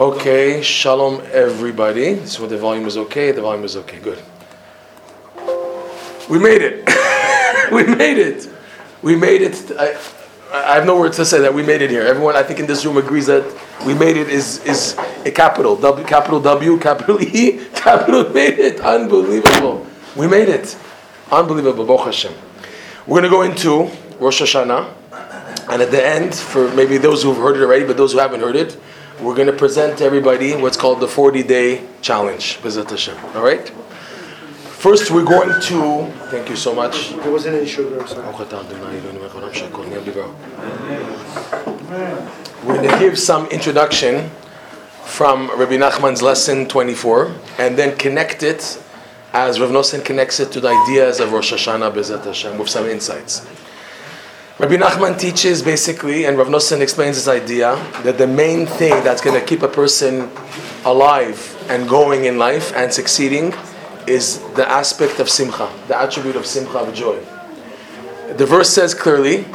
Okay, shalom everybody. So the volume is okay. The volume is okay. Good. We made it. we made it. We made it. I, I have no words to say that we made it here. Everyone, I think in this room agrees that we made it is is a capital W, capital W, capital E, capital made it. Unbelievable. We made it. Unbelievable. Baruch Hashem. We're going to go into Rosh Hashanah, and at the end, for maybe those who've heard it already, but those who haven't heard it, we're going to present to everybody what's called the 40-day challenge. Bezat Hashem. All right. First, we're going to. Thank you so much. There wasn't any sugar, I'm sorry. We're going to give some introduction from Rabbi Nachman's lesson 24 and then connect it as Rav Nosson connects it to the ideas of Rosh Hashanah Bezat Hashem with some insights. Rabbi Nachman teaches basically, and Rav Nosson explains this idea, that the main thing that's going to keep a person alive and going in life and succeeding is the aspect of simcha, the attribute of simcha, of joy. The verse says clearly,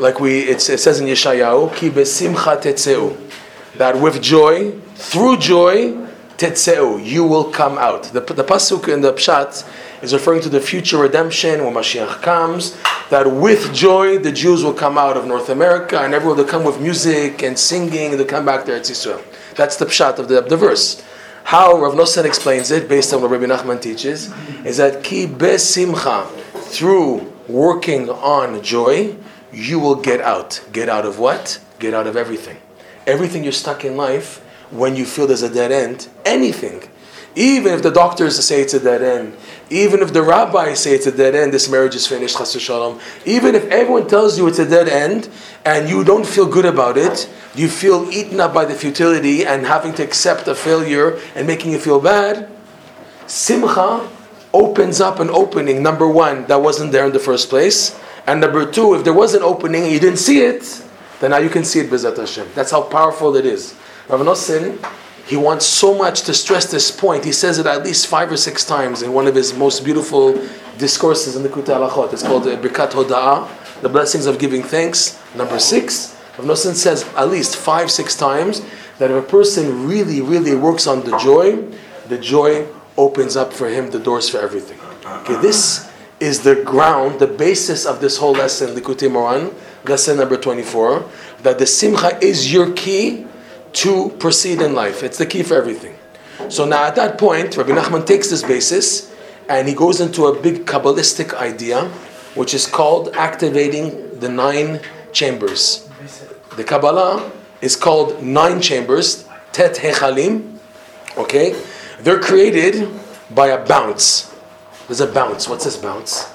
like we, it says in Yeshayahu, ki besimcha tetzeu, that with joy, through joy, tetzeu, you will come out. The, the pasuk in the pshat is referring to the future redemption when Mashiach comes, that with joy the Jews will come out of North America and everyone will come with music and singing they'll come back to Eretz Yisrael. That's the pshat of the, the verse. How Rav Nosson explains it, based on what Rabbi Nachman teaches, is that ki besimcha, through working on joy, you will get out. Get out of what? Get out of everything. Everything you're stuck in life, when you feel there's a dead end, anything. Even if the doctors say it's a dead end, even if the rabbis say it's a dead end, this marriage is finished, chas shalom. Even if everyone tells you it's a dead end and you don't feel good about it, you feel eaten up by the futility and having to accept a failure and making you feel bad, simcha opens up an opening, number one, that wasn't there in the first place. And number two, if there was an opening and you didn't see it, then now you can see it, Bezat Hashem. That's how powerful it is. Rav Nosson, he wants so much to stress this point. He says it at least five or six times in one of his most beautiful discourses in the Kutei Halachot. It's called Birkat Hoda'ah, the blessings of giving thanks. Number six, Rav Nosson says at least five, six times that if a person really, really works on the joy, the joy opens up for him the doors for everything. Okay, this is the ground, the basis of this whole lesson, Likutei Moharan, lesson number 24, that the simcha is your key to proceed in life. It's the key for everything. So now at that point, Rabbi Nachman takes this basis and he goes into a big Kabbalistic idea, which is called activating the nine chambers. The Kabbalah is called nine chambers, Tet Hechalim. Okay? They're created by a bounce. There's a bounce. What's this bounce?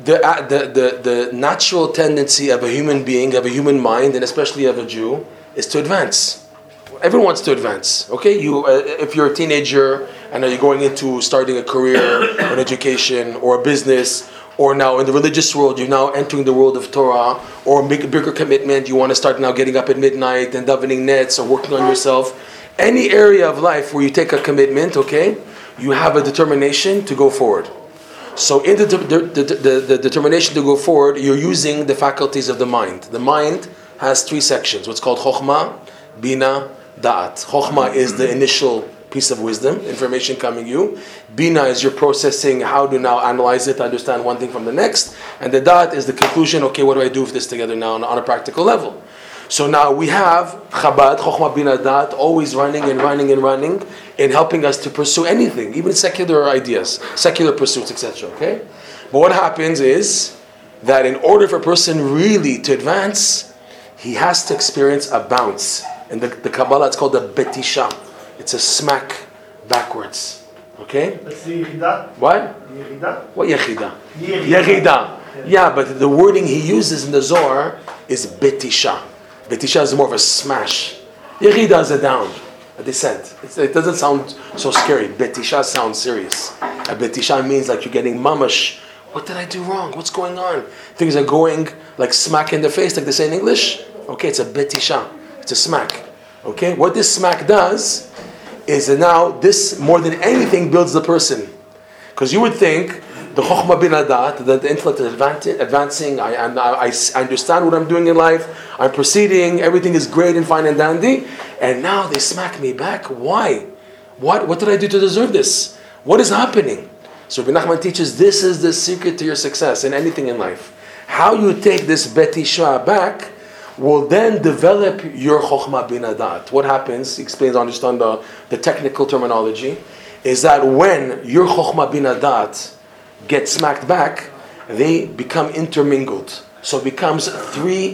The, uh, the, the, the natural tendency of a human being, of a human mind, and especially of a Jew, is to advance. Everyone wants to advance. Okay, you uh, if you're a teenager and you're going into starting a career, or an education, or a business, or now in the religious world, you're now entering the world of Torah, or make a bigger commitment. You want to start now getting up at midnight and davening netz or working on yourself. Any area of life where you take a commitment, okay, you have a determination to go forward. So, in the, the, the, the, determination to go forward, you're using the faculties of the mind. The mind has three sections what's called Chokhmah, Bina, Da'at. Chokhmah is the initial piece of wisdom, information coming you. Bina is your processing, how to now analyze it, understand one thing from the next. And the Da'at is the conclusion, okay, what do I do with this together now on, on a practical level? So now we have Chabad, Chokhmah Bina Dat, always running and running and running in helping us to pursue anything, even secular ideas, secular pursuits, etc. Okay? But what happens is that in order for a person really to advance, he has to experience a bounce. In the, the Kabbalah, it's called the Betisha. It's a smack backwards. Okay? That's the Yechida? What? Yechida? What? Yechida. Yechida. Yeah, but the wording he uses in the Zohar is Betisha. Betisha is more of a smash. Yechida is a down, a descent. It's, it doesn't sound so scary. Betisha sounds serious. A Betisha means like you're getting mamash. What did I do wrong? What's going on? Things are going like smack in the face, like they say in English. Okay, it's a Betisha. It's a smack. Okay, what this smack does is that now this more than anything builds the person. Because you would think the chokhmah bina da'at, that the intellect is advancing. I, I, I understand what I'm doing in life. I'm proceeding. Everything is great and fine and dandy. And now they smack me back. Why? What, what did I do to deserve this? What is happening? So Rabbi Nachman teaches this is the secret to your success in anything in life. How you take this betisha back will then develop your chokhmah bina da'at. What happens? He explains, understand the, the technical terminology, is that when your chokhmah bin adat gets smacked back, they become intermingled. So it becomes three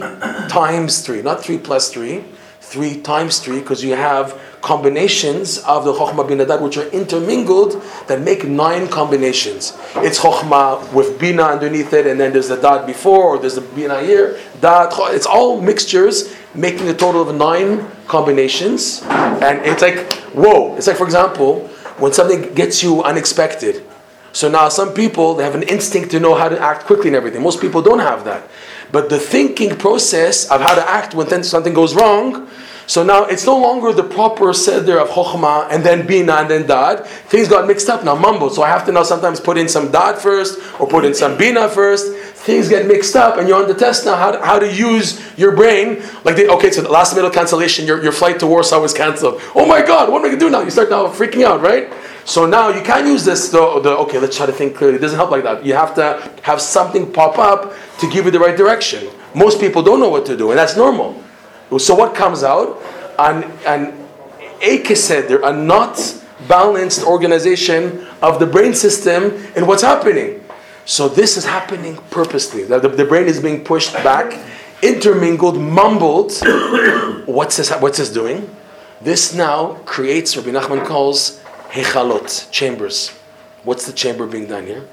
times three, not three plus three, three times three, because you have combinations of the Chokhmah Bina Da'at which are intermingled that make nine combinations. It's Chokhmah with Bina underneath it, and then there's the Dad before, or there's the Bina here, Dad, it's all mixtures making a total of nine combinations. And it's like, whoa. It's like, for example, when something gets you unexpected. So now some people they have an instinct to know how to act quickly and everything. Most people don't have that. But the thinking process of how to act when something goes wrong, so now it's no longer the proper seder of chokhmah and then bina and then dad. Things got mixed up now, mumbled. So I have to now sometimes put in some dad first or put in some bina first. Things get mixed up and you're on the test now how to, how to use your brain. Like, okay, so the last minute cancellation, your, your flight to Warsaw was canceled. Oh my God, what am I going to do now? You start now freaking out, right? So now you can't use this, the, the, okay, let's try to think clearly. It doesn't help like that. You have to have something pop up to give you the right direction. Most people don't know what to do, and that's normal. So what comes out? An, an akeseder, a not balanced organization of the brain system and what's happening. So this is happening purposely. The, the, brain is being pushed back, intermingled, mumbled. what's this, what's this doing? This now creates, Rabbi Nachman calls, hechalot, chambers. What's the chamber being done here?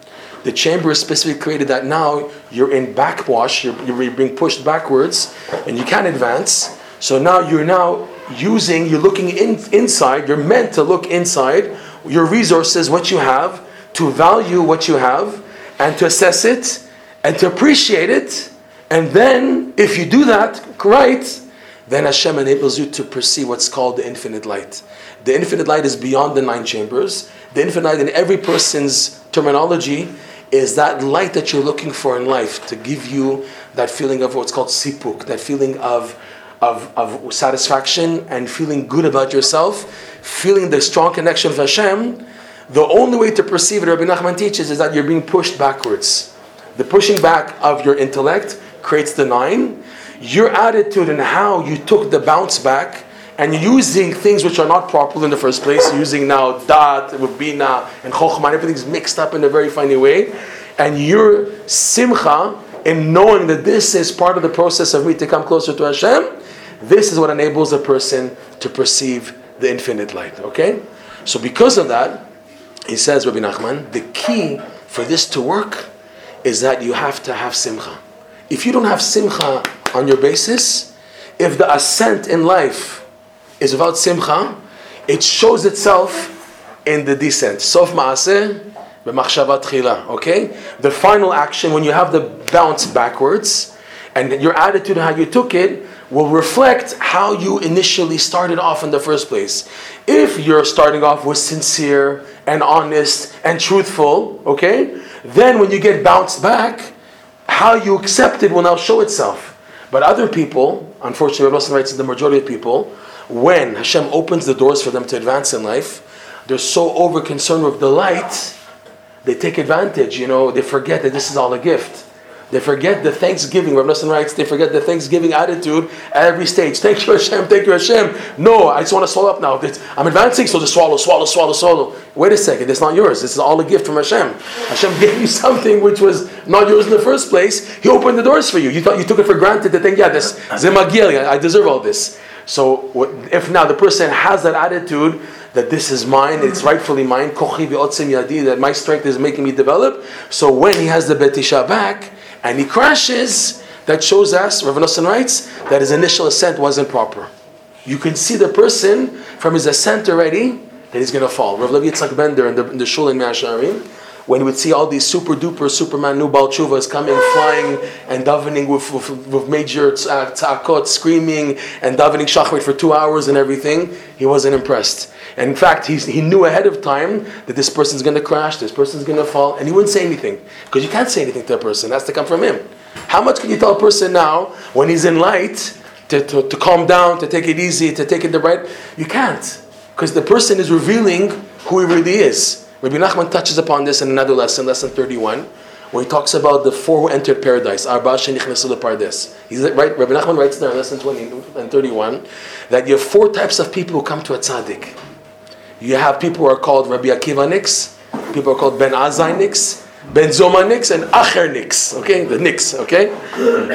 The chamber is specifically created that now you're in backwash, you're, you're being pushed backwards, and you can't advance. So now you're now using, you're looking in, inside, you're meant to look inside your resources, what you have, to value what you have, and to assess it, and to appreciate it. And then, if you do that right, then Hashem enables you to perceive what's called the infinite light. The infinite light is beyond the nine chambers. The infinite light in every person's terminology is that light that you're looking for in life to give you that feeling of what's called sipuk, that feeling of, of, of satisfaction and feeling good about yourself, feeling the strong connection with Hashem. The only way to perceive it, Rabbi Nachman teaches, is that you're being pushed backwards. The pushing back of your intellect creates the nine. Your attitude and how you took the bounce back and using things which are not proper in the first place, using now dat, bina, and chokhmah, everything's mixed up in a very funny way. And your simcha in knowing that this is part of the process of me to come closer to Hashem, this is what enables a person to perceive the infinite light. Okay? So because of that, he says, Rabbi Nachman, the key for this to work is that you have to have simcha. If you don't have simcha on your basis, if the ascent in life is without simcha, it shows itself in the descent. Sof ma'aseh b'machshavat tchila. Okay? The final action, when you have the bounce backwards, and your attitude and how you took it, will reflect how you initially started off in the first place. If you're starting off with sincere and honest and truthful, okay, then when you get bounced back, how you accept it will now show itself. But other people, unfortunately, Wilson writes the majority of people, when Hashem opens the doors for them to advance in life, they're so over concerned with the light, they take advantage, you know, they forget that this is all a gift. They forget the thanksgiving. Rabbi Nosson writes, they forget the thanksgiving attitude at every stage. Thank you, Hashem. Thank you, Hashem. No, I just want to swallow up now. I'm advancing, so just swallow, swallow, swallow, swallow. Wait a second, it's not yours. This is all a gift from Hashem. Hashem gave you something which was not yours in the first place. He opened the doors for you. You thought you took it for granted to think, yeah, this I deserve all this. So if now the person has that attitude that this is mine, it's rightfully mine, that my strength is making me develop. So when he has the betisha back and he crashes, that shows us, Rav Nosson writes, that his initial ascent wasn't proper. You can see the person from his ascent already that he's going to fall. Rav Levi Yitzhak Bender in the, in the shul in Mea Shearim, when he would see all these super duper Superman new Baal Tshuvas coming, flying and davening with, with, with major tzakot, uh, uh, screaming and davening shachrit for two hours and everything, he wasn't impressed. And in fact, he, he knew ahead of time that this person's going to crash, this person's going to fall, and he wouldn't say anything. Because you can't say anything to a person, it has to come from him. How much can you tell a person now when he's in light to, to, to calm down, to take it easy, to take it the right? You can't. Because the person is revealing who he really is. Rabbi Nachman touches upon this in another lesson, lesson 31, where he talks about the four who entered paradise. Arba pardes. He's right. Rabbi Nachman writes there in lesson 20 and 31 that you have four types of people who come to a tzaddik. You have people who are called Rabbi Akiva Nix, people are called Ben Azai Nix, Ben Zoma Nix, and Acher Nix. Okay, the Nix. Okay,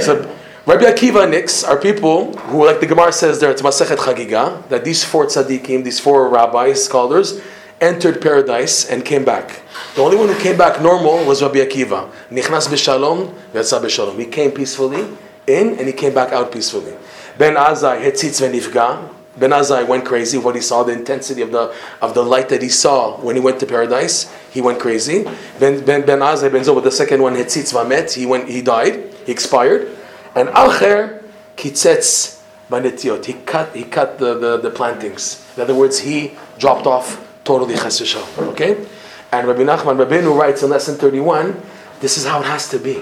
so Rabbi Akiva Nix are people who, like the Gemara says there, it's Masechet Chagiga, that these four tzaddikim, these four rabbis, scholars, entered paradise and came back. The only one who came back normal was Rabbi Akiva. Nichnas b'shalom, yatsa b'shalom. He came peacefully in and he came back out peacefully. Ben Azai hetzitz v'nifga. Ben Azai went crazy when he saw the intensity of the of the light that he saw when he went to paradise. He went crazy. Ben Ben, ben Azai Ben Zoma, the second one hetzitz v'met. He went. He died. He expired. And Acher kitzetz banetiot. He cut. He cut the, the, the plantings. In other words, he dropped off totally chas Okay? And Rabbi Nachman Rabbeinu writes in lesson 31, this is how it has to be.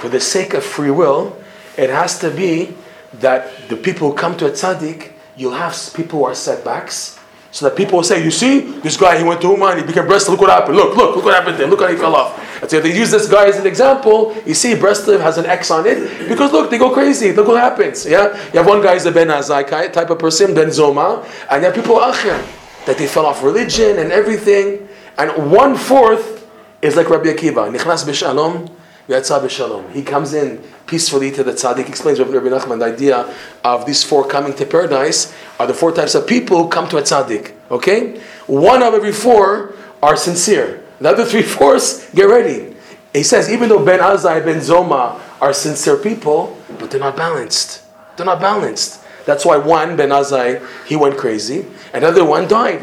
For the sake of free will, it has to be that the people who come to a tzaddik, you'll have people who are setbacks, so that people will say, you see, this guy, he went to Uman, he became breast, look what happened, look, look, look what happened him, look how he fell off. And so they use this guy as an example, you see Breslev has an X on it, because look, they go crazy, look what happens, yeah? You have one guy who's a Ben Azai type of person, Ben Zoma, and you have people Acher that they fell off religion and everything. And one fourth is like Rabbi Akiva. Nichnas b'shalom, yatsa b'shalom. He comes in peacefully to the tzaddik. Explains Rabbi Nachman the idea of these four coming to paradise are the four types of people who come to a tzaddik. Okay, one of every four are sincere. The other three fourths get ready. He says even though Ben Azai, and Ben Zoma are sincere people, but they're not balanced. They're not balanced. That's why one, Ben Azai, he went crazy. Another one died.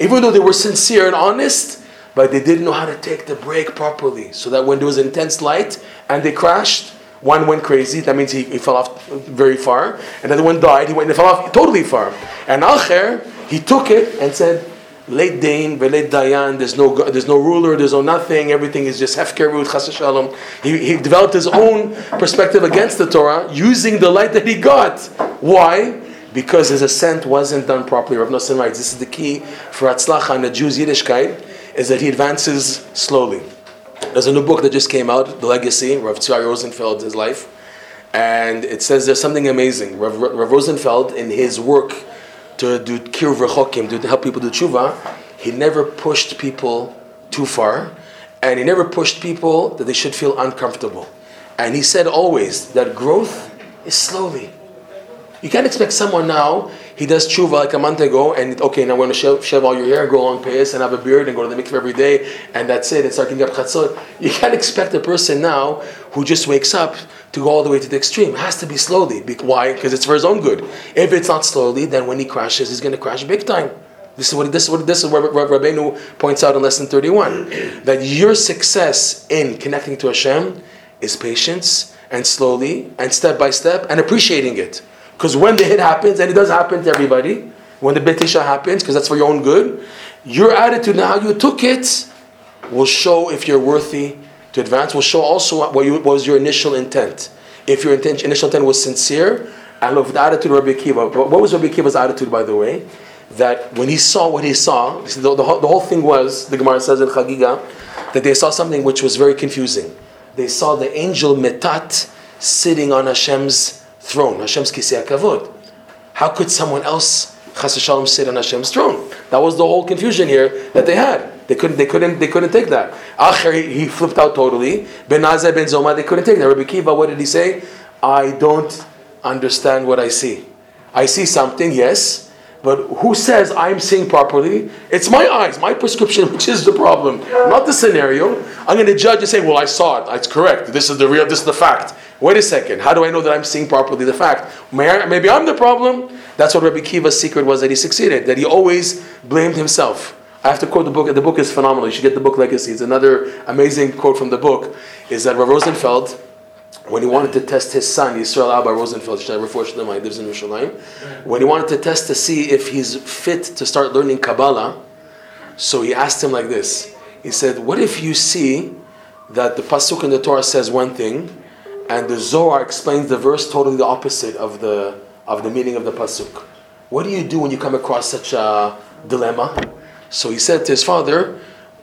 Even though they were sincere and honest, but they didn't know how to take the brake properly. So that when there was intense light and they crashed, one went crazy, that means he, he fell off very far. Another one died, he went and fell off totally far. And Acher, he took it and said, late Dain, late Dayan, there's no, there's no ruler, there's no nothing, everything is just hefkerut, chas shalom. He, he developed his own perspective against the Torah using the light that he got. Why? Because his ascent wasn't done properly. Rav Nosson writes, this is the key for Atzlacha and the Jew's Yiddishkeit, is that he advances slowly. There's a new book that just came out, The Legacy, Rav Tzvi Rosenfeld, his life. And it says there's something amazing. Rav, Rav Rosenfeld, in his work, to do kiruv rechokim, to help people do tshuva, he never pushed people too far, and he never pushed people that they should feel uncomfortable. And he said always that growth is slowly. You can't expect someone now, he does tshuva like a month ago, and okay, now we're going to shave, shave all your hair, go on pace, and have a beard, and go to the mikveh every day, and that's it, and start getting up chatzot. You can't expect a person now who just wakes up to go all the way to the extreme. It has to be slowly. Why? Because it's for his own good. If it's not slowly, then when he crashes, he's going to crash big time. This is what this is what this is what Rabbeinu points out in lesson thirty one that your success in connecting to Hashem is patience and slowly and step by step and appreciating it. Because when the hit happens, and it does happen to everybody, when the betisha happens, because that's for your own good, your attitude and how you took it will show if you're worthy to advance, will show also what, you, what was your initial intent. If your intent, initial intent was sincere, and of the attitude of Rabbi Akiva. What was Rabbi Akiva's attitude, by the way? That when he saw what he saw, the, the, the whole thing was, the Gemara says in Chagiga, that they saw something which was very confusing. They saw the angel Metat sitting on Hashem's throne, Hashem's Kisei Kavod. How could someone else, Chas Shalom, sit on Hashem's throne? That was the whole confusion here that they had. They couldn't, they couldn't, they couldn't take that. Acher, he flipped out totally. Ben Azai, Ben Zoma, they couldn't take that. Rabbi Kiva, what did he say? I don't understand what I see. I see something, yes, but who says I'm seeing properly? It's my eyes, my prescription, which is the problem, not the scenario. I'm going to judge and say, well, I saw it. It's correct. This is the real. This is the fact. Wait a second. How do I know that I'm seeing properly the fact? Maybe I'm the problem. That's what Rabbi Kiva's secret was that he succeeded. That he always blamed himself. I have to quote the book. The book is phenomenal. You should get the book Legacy. It's another amazing quote from the book. Is that Rav Rosenfeld, when he wanted to test his son, Yisrael Abba Rosenfeld, he lives in Yerushalayim, when he wanted to test to see if he's fit to start learning Kabbalah, so he asked him like this. He said, "What if you see that the pasuk in the Torah says one thing, and the Zohar explains the verse totally the opposite of the of the meaning of the pasuk? What do you do when you come across such a dilemma?" So he said to his father,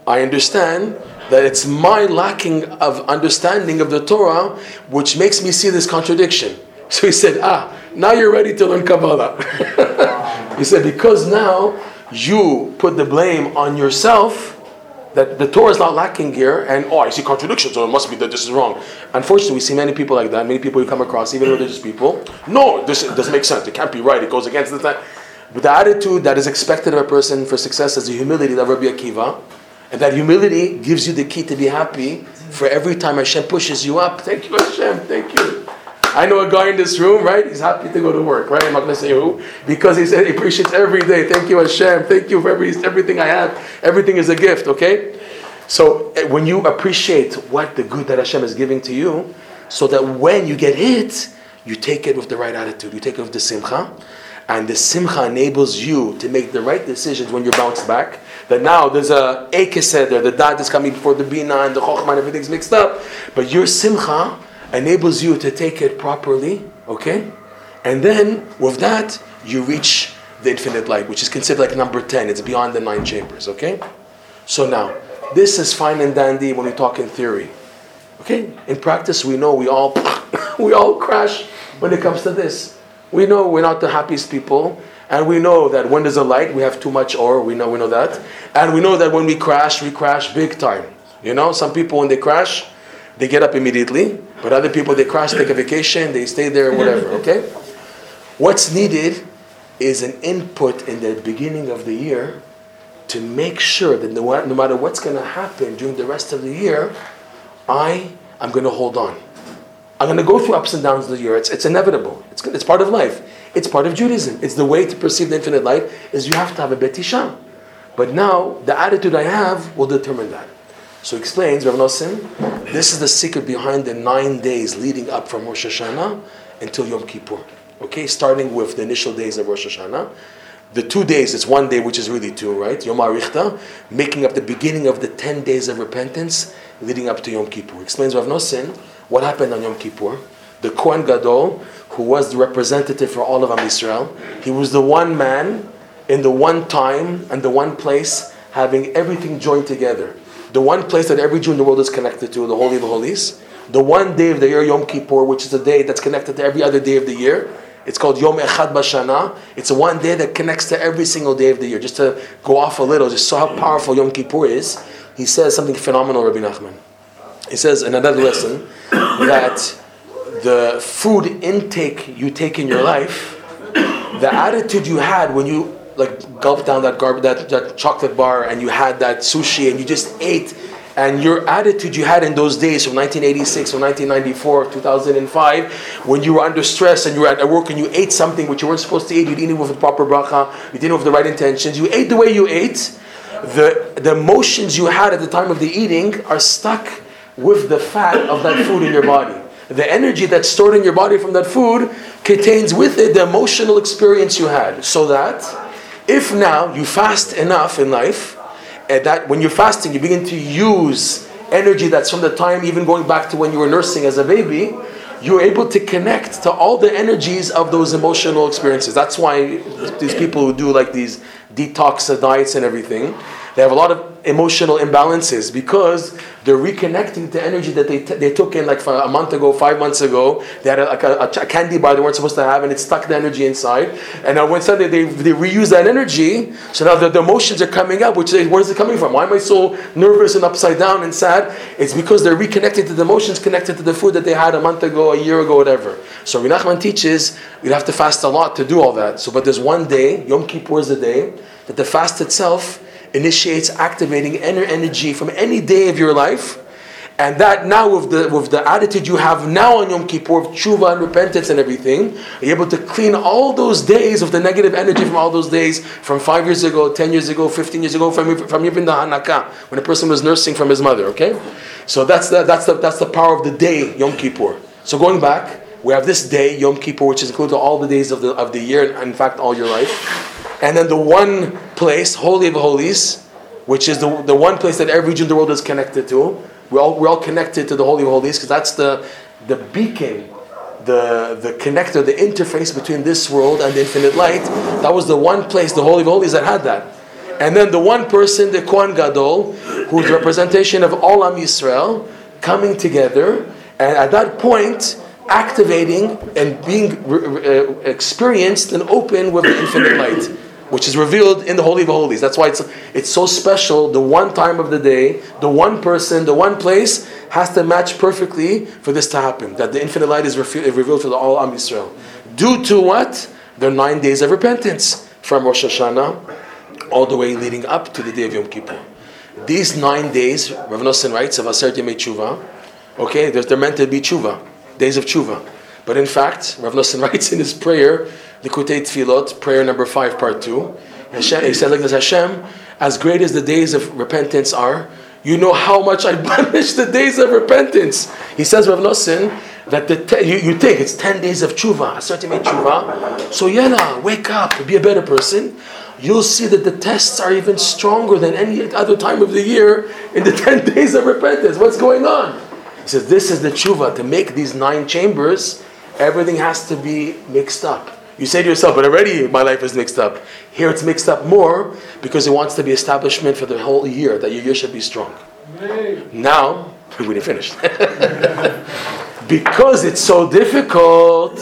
"I understand." That it's my lacking of understanding of the Torah which makes me see this contradiction. So he said, Ah, now you're ready to learn Kabbalah. he said, Because now you put the blame on yourself that the Torah is not lacking here, and oh, I see contradictions, so it must be that this is wrong. Unfortunately, we see many people like that, many people you come across, even religious people. No, this doesn't make sense. It can't be right. It goes against the That. But the attitude that is expected of a person for success is the humility that Rabbi Akiva, and that humility gives you the key to be happy for every time Hashem pushes you up. Thank you, Hashem. Thank you. I know a guy in this room, right? He's happy to go to work, right? I'm not going to say who, because he said he appreciates every day. Thank you, Hashem. Thank you for every, everything I have. Everything is a gift, okay? So eh, when you appreciate what the good that Hashem is giving to you, so that when you get hit, you take it with the right attitude. You take it with the simcha, and the simcha enables you to make the right decisions when you bounce back. That now there's a ekesed there, the dad is coming before the bina and the chokhmah and everything's mixed up, but your simcha enables you to take it properly, okay? And then with that, you reach the infinite light, which is considered like number 10. It's beyond the nine chambers, okay? So now, this is fine and dandy when we talk in theory. Okay? In practice, we know we all we all crash when it comes to this. We know we're not the happiest people, and we know that when there's a light, we have too much ore. We know we know that, and we know that when we crash, we crash big time. You know, some people when they crash, they get up immediately, but other people they crash, take a vacation, they stay there, whatever. Okay. What's needed is an input in the beginning of the year to make sure that no, no matter what's going to happen during the rest of the year, I am going to hold on. I'm going to go through ups and downs of the year. It's, it's inevitable. It's, it's part of life. It's part of Judaism. It's the way to perceive the infinite light is you have to have a betisha. But now, the attitude I have will determine that. So explains, Rav Nosson, this is the secret behind the nine days leading up from Rosh Hashanah until Yom Kippur. Okay, starting with the initial days of Rosh Hashanah. The two days, it's one day, which is really two, right? Yom Arichta, making up the beginning of the ten days of repentance leading up to Yom Kippur. Explains Rav Nosson what happened on Yom Kippur. The Kohen Gadol, who was the representative for all of Am Yisrael, he was the one man in the one time and the one place having everything joined together the one place that every Jew in the world is connected to, the Holy of Holies, the one day of the year, Yom Kippur, which is a day that's connected to every other day of the year. It's called Yom Echad Bashana. It's one day that connects to every single day of the year. Just to go off a little, just so how powerful Yom Kippur is, he says something phenomenal, Rabbi Nachman. He says in another lesson that the food intake you take in your life, the attitude you had when you like gulped down that garbage, that, that chocolate bar, and you had that sushi, and you just ate, and your attitude you had in those days from 1986 or 1994, 2005, when you were under stress and you were at work and you ate something which you weren't supposed to eat, you didn't eat with the proper bracha, you didn't with the right intentions, you ate the way you ate. The, the emotions you had at the time of the eating are stuck with the fat of that food in your body. The energy that's stored in your body from that food contains with it the emotional experience you had. So that if now you fast enough in life, and that when you're fasting, you begin to use energy that's from the time even going back to when you were nursing as a baby, you're able to connect to all the energies of those emotional experiences. That's why these people who do like these detox diets and everything, they have a lot of emotional imbalances because they're reconnecting to energy that they, t- they took in like a month ago, five months ago. They had a, like a, a, candy bar they weren't supposed to have, and it stuck the energy inside. And now when suddenly they, they reuse that energy, so now the, the emotions are coming up. Which is where's it coming from? Why am I so nervous and upside down and sad? It's because they're reconnecting to the emotions connected to the food that they had a month ago, a year ago, whatever. So Rinachman teaches you have to fast a lot to do all that. So, but there's one day, Yom Kippur is the day that the fast itself initiates activating inner energy from any day of your life. And that now with the with the attitude you have now on Yom Kippur of tshuva and repentance and everything, you're able to clean all those days of the negative energy from all those days from five years ago, ten years ago, fifteen years ago, from from even the Hanukkah when a person was nursing from his mother. Okay, so that's the that's the that's the power of the day Yom Kippur. So going back, we have this day Yom Kippur, which is included all the days of the of the year, in fact all your life, and then the one place, Holy of Holies, which is the the one place that every Jew in the world is connected to. We're all, we're all connected to the Holy of Holies because that's the, the beacon, the, the connector, the interface between this world and the infinite light. That was the one place, the Holy of Holies, that had that. And then the one person, the Kohen Gadol, who's representation of all Am Yisrael, coming together, and at that point, activating and being uh, experienced and open with the infinite light which is revealed in the Holy of Holies. That's why it's, it's so special. The one time of the day, the one person, the one place has to match perfectly for this to happen. That the infinite light is revealed to the all Am Yisrael. Due to what? The nine days of repentance from Rosh Hashanah all the way leading up to the day of Yom Kippur. These nine days, Rav Nosson writes of Aseret Yemei Tshuva, okay, they're, they're meant to be Tshuva, days of Tshuva. But in fact, Rav Nosson writes in his prayer, Likutei Tfilot, prayer number five, part two. Hashem, he says like this: Hashem, as great as the days of repentance are, you know how much I punish the days of repentance. He says, Rav Nosson, that the te- you, you think it's 10 days of tshuva, a certain amount tshuva. So, yalla, wake up, be a better person. You'll see that the tests are even stronger than any other time of the year in the 10 days of repentance. What's going on? He says, This is the tshuva. To make these nine chambers, everything has to be mixed up. You say to yourself, but already my life is mixed up. Here it's mixed up more because it wants to be establishment for the whole year, that your year should be strong. Now, we didn't finish. because it's so difficult,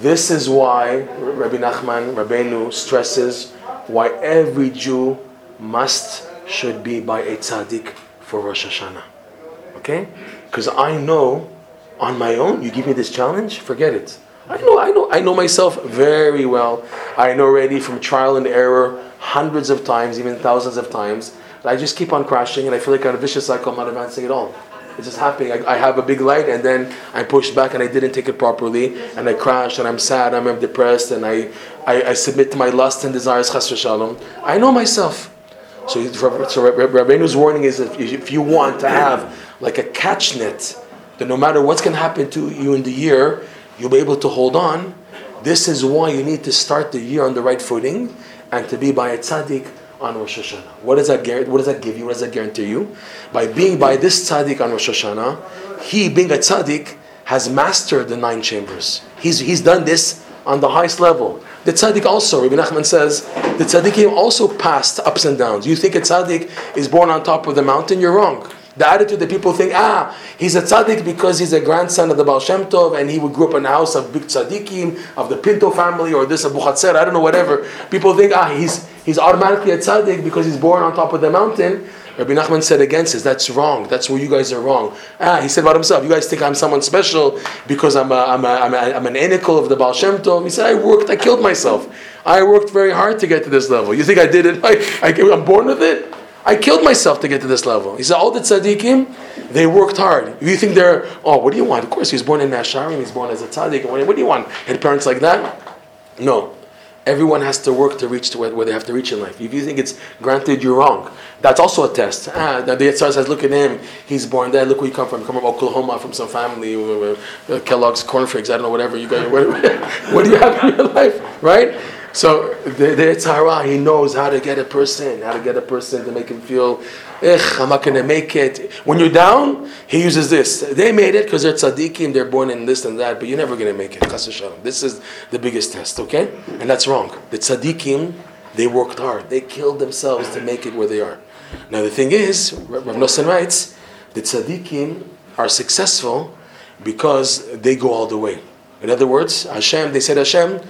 this is why Rabbi Nachman, Rabbeinu stresses why every Jew must, should be by a tzaddik for Rosh Hashanah. Okay? Because I know on my own, you give me this challenge, forget it. I know, I know, I know myself very well. I know already from trial and error, hundreds of times, even thousands of times. I just keep on crashing, and I feel like I'm a vicious cycle. I'm not advancing at all. It's just happening. I, I, have a big light, and then I push back, and I didn't take it properly, and I crash, and I'm sad, and I'm depressed, and I, I, I submit to my lust and desires. Chas shalom. I know myself. So, so Rabbeinu's warning is if, if you want to have like a catch net, that no matter what's going to happen to you in the year, you'll be able to hold on. This is why you need to start the year on the right footing and to be by a tzaddik on Rosh Hashanah. What does that what does that give you? What does that guarantee you? By being by this tzaddik on Rosh Hashanah, he being a tzaddik has mastered the nine chambers. He's, he's done this on the highest level. The tzaddik also, Rabbi Nachman says, the tzaddikim also passed ups and downs. You think a tzaddik is born on top of the mountain? You're wrong. The attitude that people think, ah, he's a tzaddik because he's a grandson of the Baal Shem Tov and he would grow up in a house of big tzaddikim, of the Pinto family or this Abuhatzeira, I don't know, whatever. People think, ah, he's, he's automatically a tzaddik because he's born on top of the mountain. Rabbi Nachman said against this, that's wrong. That's where you guys are wrong. Ah, he said about himself, you guys think I'm someone special because I'm, a, I'm, a, I'm, a, I'm an einikel of the Baal Shem Tov. He said, I worked, I killed myself. I worked very hard to get to this level. You think I did it? I, I, I'm born with it? I killed myself to get to this level. He said, all the tzaddikim, they worked hard. You think they're, oh, what do you want? Of course, he was born in Nasharim, he's born as a tzaddik. What do you want? Had parents like that? No. Everyone has to work to reach to where, they have to reach in life. If you think it's granted, you're wrong. That's also a test. Ah, the Yitzhar says, look at him. He's born there. Look where you come from. Come from Oklahoma, from some family, uh, uh, Kellogg's cornflakes. I don't know, whatever. You got, what, what do you have in your life, right? So the, the he knows how to get a person, how to get a person to make him feel, I'm not going to make it. When you're down, he uses this. They made it because they're tzaddikim, they're born in this and that, but you're never going to make it. This is the biggest test, okay? And that's wrong. The tzaddikim, they worked hard. They killed themselves to make it where they are. Now the thing is, Rav Nosson writes, the tzaddikim are successful because they go all the way. In other words, Hashem, they said Hashem,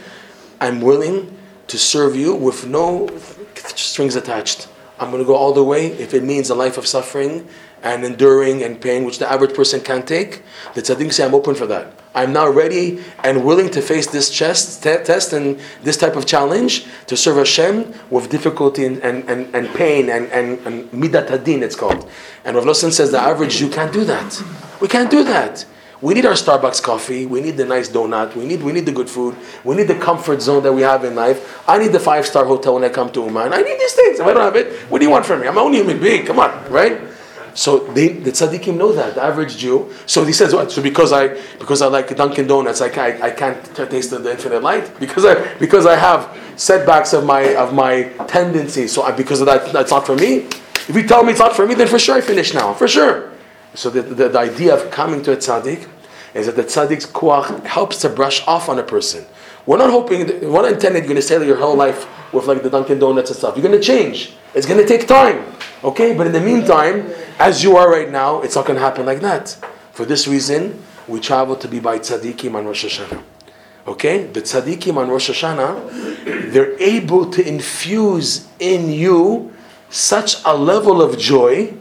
I'm willing to serve you with no strings attached. I'm going to go all the way if it means a life of suffering and enduring and pain, which the average person can't take. The tzaddik say, I'm open for that. I'm now ready and willing to face this chest, te- test and this type of challenge to serve Hashem with difficulty and, and, and, and pain and, and, and midat hadin, it's called. And Rav Nosson says the average Jew can't do that. We can't do that. We need our Starbucks coffee. We need the nice donut. We need, we need the good food. We need the comfort zone that we have in life. I need the five star hotel when I come to Uman. I need these things. If I don't have it, what do you want from me? I'm only human being. Come on, right? So they, the tzaddikim know that the average Jew. So he says, what? so because I because I like Dunkin' Donuts, I, I, I can't taste the infinite light because I because I have setbacks of my of my tendencies. So I, because of that, that's not for me. If you tell me it's not for me, then for sure I finish now, for sure. So the, the, the idea of coming to a tzaddik is that the tzaddik's kuach helps to brush off on a person. We're not hoping, we're not intending you're going to stay your whole life with like the Dunkin' Donuts and stuff. You're going to change. It's going to take time. Okay? But in the meantime, as you are right now, it's not going to happen like that. For this reason, we travel to be by tzaddikim on Rosh Hashanah. Okay? The tzaddikim on Rosh Hashanah, they're able to infuse in you such a level of joy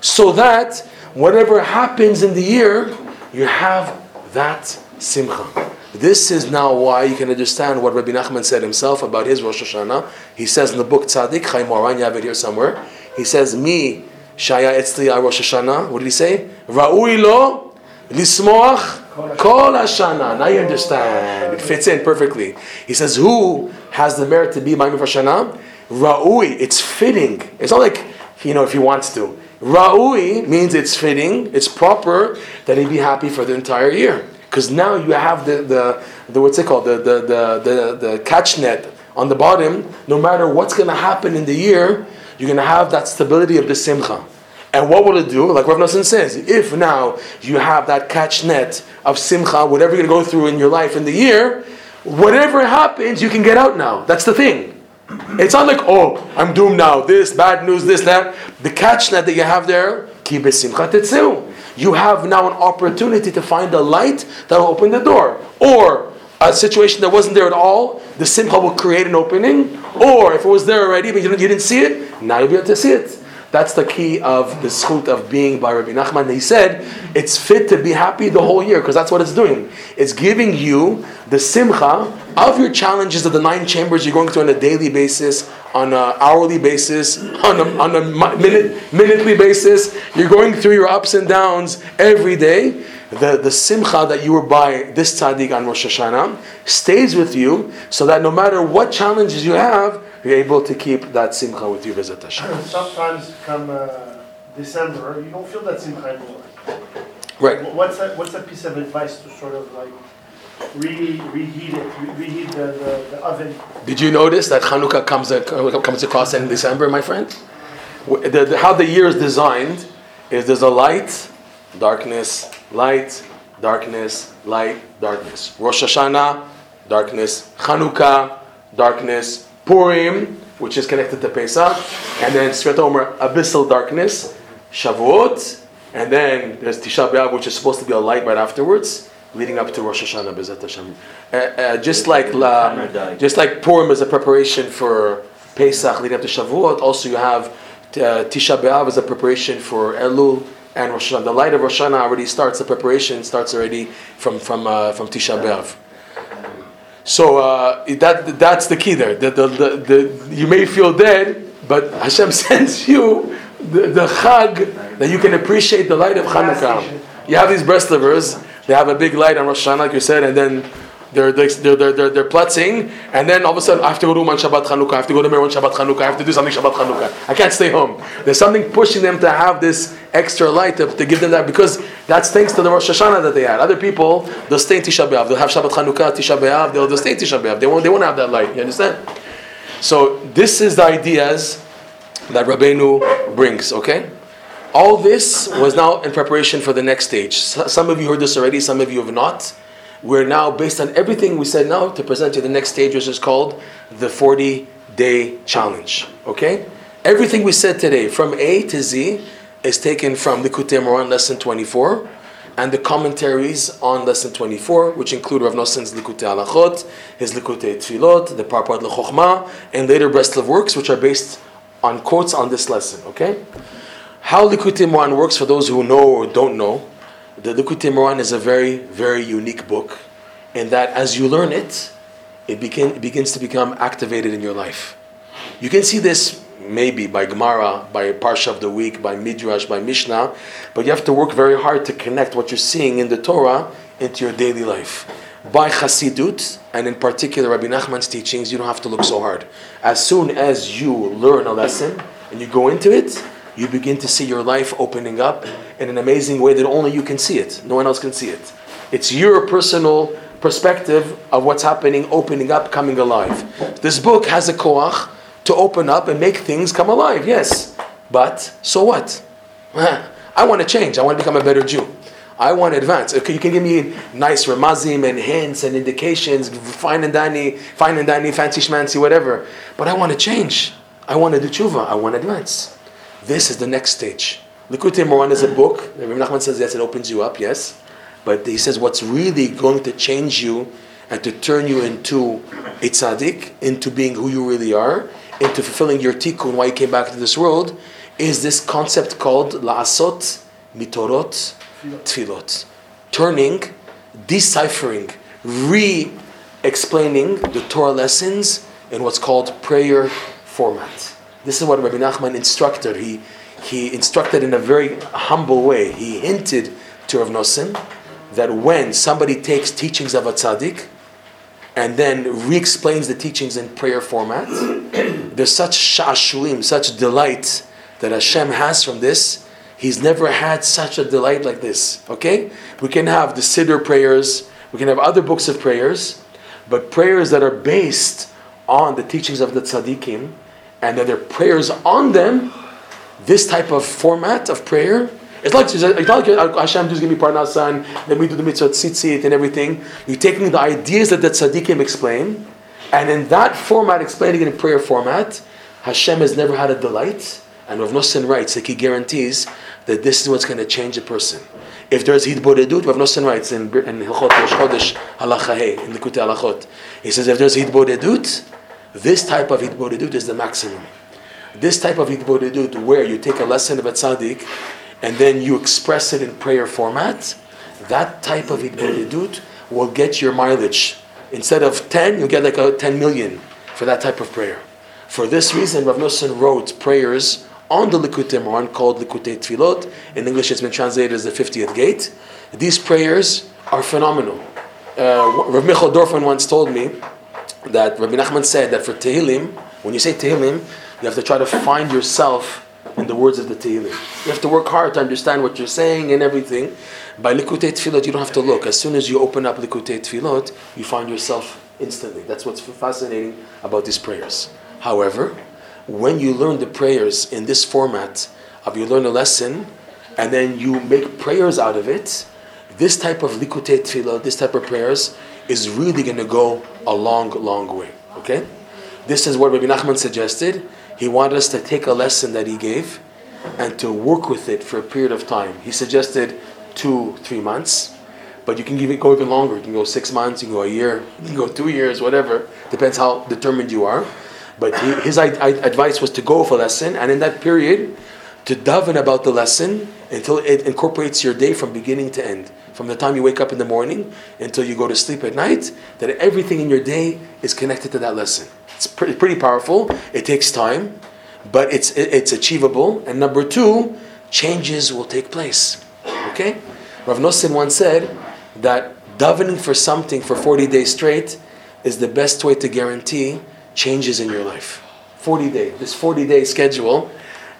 so that whatever happens in the year, you have that simcha. This is now why you can understand what Rabbi Nachman said himself about his Rosh Hashanah. He says in the book Tzaddik, Chayei Moharan, you have it here somewhere. He says, Me, Shaya Etzli Rosh Hashanah. What did he say? Ra'ui lo lismoach kol Hashanah. Now you understand. It fits in perfectly. He says, Who has the merit to be my Rosh Hashanah? Ra'ui. It's fitting. It's not like, you know, if he wants to. Ra'ui means it's fitting, it's proper that he be happy for the entire year. Because now you have the, the, the what's it called, the, the, the, the, the catch net on the bottom. No matter what's going to happen in the year, you're going to have that stability of the simcha. And what will it do? Like Rav Nosson says, if now you have that catch net of simcha, whatever you're going to go through in your life in the year, whatever happens, you can get out now. That's the thing. It's not like, oh, I'm doomed now. This, bad news, this, that. The catch net that you have there. You have now an opportunity to find a light that will open the door. Or a situation that wasn't there at all, the simcha will create an opening. Or if it was there already, but you didn't see it, now you'll be able to see it. That's the key of the zchut of being by Rabbi Nachman. He said it's fit to be happy the whole year because that's what it's doing. It's giving you the simcha of your challenges of the nine chambers you're going through on a daily basis, on an hourly basis, on a, on a minute, minutely basis. You're going through your ups and downs every day. The, the simcha that you were by this tzaddik on Rosh Hashanah stays with you so that no matter what challenges you have, you're able to keep that simcha with you, Bezat Hashem. Sometimes come uh, December, you don't feel that simcha anymore. Right. What's that, what's that piece of advice to sort of like re, reheat it, reheat the, the, the oven? Did you notice that Hanukkah comes, uh, comes across in December, my friend? The, the, how the year is designed is there's a light, darkness, light, darkness, light, darkness. Rosh Hashanah, darkness. Hanukkah, darkness. Purim, which is connected to Pesach. And then Svet Omer, abyssal darkness. Shavuot. And then there's Tisha B'Av, which is supposed to be a light right afterwards, leading up to Rosh Hashanah, Hashem. Uh, uh, just like la, just like Purim is a preparation for Pesach, leading up to Shavuot. Also, you have uh, Tisha B'Av as a preparation for Elul and Rosh Hashanah. The light of Rosh Hashanah already starts. The preparation starts already from from uh, from Tisha B'Av. So uh, that that's the key there. The, the, the, the, you may feel dead, but Hashem sends you the, the chag that you can appreciate the light of Hanukkah. You have these Breslovers, they have a big light on Rosh Hashanah, like you said, and then they're, they're, they're, they're, plutzing, and then all of a sudden I have to go to Uman Shabbat Chanukah, I have to go to Meron Shabbat Chanukah, I have to do something Shabbat Chanukah. I can't stay home. There's something pushing them to have this extra light to, to give them that because that's thanks to the Rosh Hashanah that they had. Other people, they'll stay in Tisha B'Av, they'll have Shabbat Chanukah, Tisha B'Av, they'll, they'll stay in Tisha B'Av. They won't, they won't have that light. You understand? So this is the ideas that Rabbeinu brings, okay? All this was now in preparation for the next stage. Some of you heard this already, some of you have not. We're now, based on everything we said now, to present you the next stage, which is called the 40 day challenge. Okay? Everything we said today, from A to Z, is taken from Likutei Moharan, lesson 24, and the commentaries on lesson 24, which include Rav Nosson's Likutei Halachot, his Likutei Tfilot, the Parpat Lechochma, and later Breslov works, which are based on quotes on this lesson, okay? How Likutei Moharan works for those who know or don't know, the Likutei Moharan is a very, very unique book in that as you learn it, it, begin, it begins to become activated in your life. You can see this maybe by Gemara, by Parsha of the week, by Midrash, by Mishnah, but you have to work very hard to connect what you're seeing in the Torah into your daily life. By Chassidut, and in particular Rabbi Nachman's teachings, you don't have to look so hard. As soon as you learn a lesson and you go into it, you begin to see your life opening up in an amazing way that only you can see it. No one else can see it. It's your personal perspective of what's happening, opening up, coming alive. This book has a koach to open up and make things come alive, yes. But so what? I want to change. I want to become a better Jew. I want to advance. Okay, you can give me nice ramazim and hints and indications, fine and dandy, fine and dandy, fancy schmancy, whatever. But I want to change. I want to do tshuva. I want to advance. This is the next stage. Likutei Moharan is a book. Rabbi Nachman says yes, it opens you up, yes. But he says what's really going to change you and to turn you into a tzaddik, into being who you really are, into fulfilling your tikkun, why you came back to this world, is this concept called la'asot mitorot tfilot. Turning, deciphering, re-explaining the Torah lessons in what's called prayer format. This is what Rabbi Nachman instructed. He, he instructed in a very humble way. He hinted to Rav Nosson that when somebody takes teachings of a tzaddik and then re-explains the teachings in prayer format, there's such sha'ashuim, such delight that Hashem has from this. He's never had such a delight like this. Okay? We can have the Siddur prayers, we can have other books of prayers, but prayers that are based on the teachings of the tzaddikim, and that their prayers on them, this type of format of prayer, it's like, it's like Hashem just give me parnasan, then we do the mitzvah tzitzit and everything. You're taking the ideas that the tzaddikim explain, and in that format, explaining it in prayer format, Hashem has never had a delight. And Rav Nosson writes, like he guarantees that this is what's going to change a person. If there's hitbodedut, Rav Nosson writes in, in Hilchot Rosh Chodesh Halacha in Likutei Halachot, he says if there's hitbodedut, this type of hitbodedut is the maximum. This type of hitbodedut, where you take a lesson of a tzaddik and then you express it in prayer format, that type of hitbodedut will get your mileage. Instead of 10, you'll get like a 10 million for that type of prayer. For this reason, Rav Nosson wrote prayers on the Likutei Moharan called Likutei Tfilot. In English, it's been translated as the 50th gate. These prayers are phenomenal. Uh, Rav Michal Dorfman once told me that Rabbi Nachman said that for Tehillim, when you say Tehillim, you have to try to find yourself in the words of the Tehillim. You have to work hard to understand what you're saying and everything. By Likutei Tfilot, you don't have to look. As soon as you open up Likutei Tfilot, you find yourself instantly. That's what's fascinating about these prayers. However, when you learn the prayers in this format of you learn a lesson and then you make prayers out of it, this type of likutei tefillah, this type of prayers, is really going to go a long, long way. Okay? This is what Rabbi Nachman suggested. He wanted us to take a lesson that he gave and to work with it for a period of time. He suggested two, three months, but you can even go even longer. You can go six months, you can go a year, you can go two years, whatever. Depends how determined you are. But he, his advice was to go for a lesson, and in that period, to daven about the lesson until it incorporates your day from beginning to end. From the time you wake up in the morning until you go to sleep at night, that everything in your day is connected to that lesson. It's pretty, pretty powerful. It takes time, but it's, it's achievable. And number two, changes will take place. Okay? Rav Nosson once said that davening for something for 40 days straight is the best way to guarantee changes in your life. 40 day. This 40 day schedule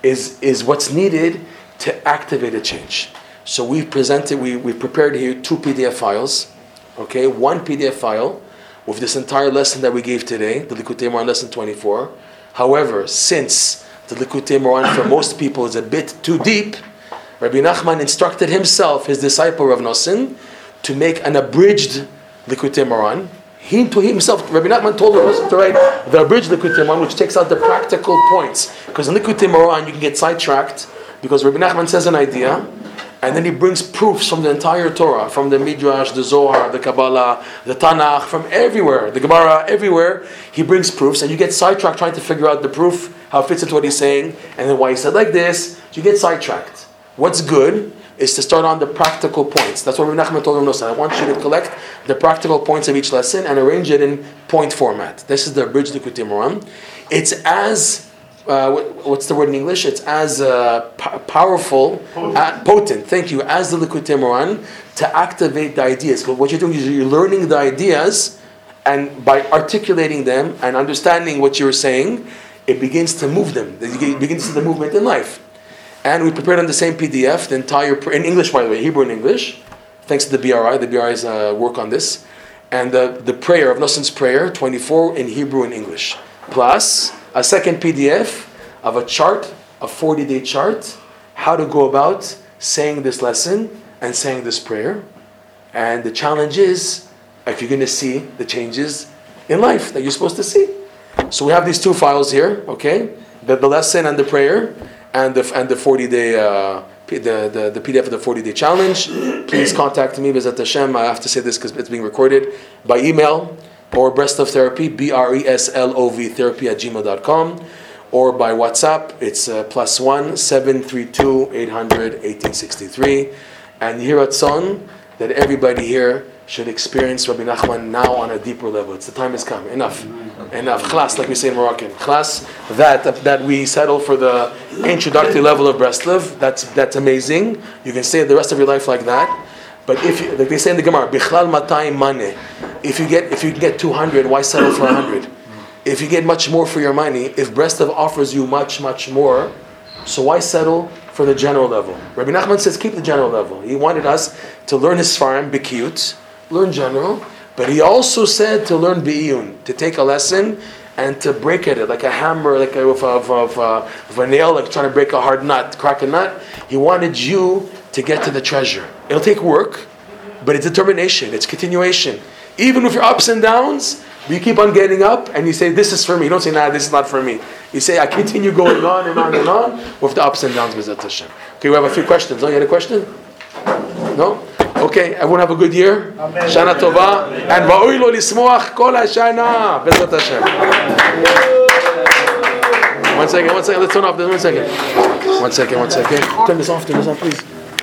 is, is what's needed to activate a change. So we presented, we, we prepared here two PDF files. Okay, one PDF file with this entire lesson that we gave today, the Likutei Moharan lesson 24. However, since the Likutei Moharan for most people is a bit too deep, Rabbi Nachman instructed himself, his disciple Rav Nosson, to make an abridged Likutei Moharan, he to himself, Rabbi Nachman told us to write the abridged Likutei Moharan, which takes out the practical points. Because in Likutei Moharan you can get sidetracked because Rabbi Nachman says an idea, And then he brings proofs from the entire Torah, from the Midrash, the Zohar, the Kabbalah, the Tanakh, from everywhere, the Gemara, everywhere. He brings proofs, and you get sidetracked trying to figure out the proof, how it fits into what he's saying, and then why he said like this. You get sidetracked. What's good is to start on the practical points. That's what Rabbi Nachman told him. I want you to collect the practical points of each lesson and arrange it in point format. This is the bridge Likutei Moharan. It's as uh, what's the word in English? It's as uh, p- powerful, potent. Uh, potent. Thank you, as the Likutei Moharan to activate the ideas. Because what you're doing is you're learning the ideas, and by articulating them and understanding what you're saying, it begins to move them. You begin to see the movement in life. And we prepared on the same PDF the entire in English, by the way, Hebrew and English. Thanks to the BRI, the BRI's uh, work on this, and the the prayer of Nosson's prayer, 24 in Hebrew and English, plus a second PDF of a chart, a 40 day chart, how to go about saying this lesson and saying this prayer. And the challenge is if you're going to see the changes in life that you're supposed to see. So we have these two files here, okay? The, the lesson and the prayer, and the, and the 40 day. Uh, the, the, the PDF of the 40 day challenge. Please contact me, Bezat Hashem. I have to say this because it's being recorded by email or Breslov Therapy, B R E S L O V therapy at gmail.com, or by WhatsApp. It's uh, plus 1 732 800 1863. And yehi ratzon, that everybody here should experience Rabbi Nachman now on a deeper level. It's the time has come. Enough. Enough. Khalas, like we say in Moroccan. Khalas, that, that we settle for the introductory level of Breslov. That's, that's amazing. You can stay the rest of your life like that. But if you, like they say in the Gemara, bichlal matayim mane. If you get if you get 200, why settle for 100? If you get much more for your money, if Breslov offers you much much more, so why settle for the general level? Rabbi Nachman says keep the general level. He wanted us to learn his farm, bekiut, learn general, but he also said to learn bi'iyun, to take a lesson and to break at it like a hammer, like a, of, of a nail, like trying to break a hard nut, crack a nut. He wanted you to get to the treasure. It'll take work, but it's determination, it's continuation. Even with your ups and downs, you keep on getting up and you say, This is for me. You don't say, Nah, this is not for me. You say, I continue going on and on and on with the ups and downs, Mizat Hashem. Okay, we have a few questions. Oh, you had a question? No? Okay, everyone have a good year. Amen. Shana Tova. And Va'oi lo lismoach kol ha'shana. Bezat Hashem. One second, one second. Let's turn off this. One second. One second, one second. Turn this off, turn this off, please.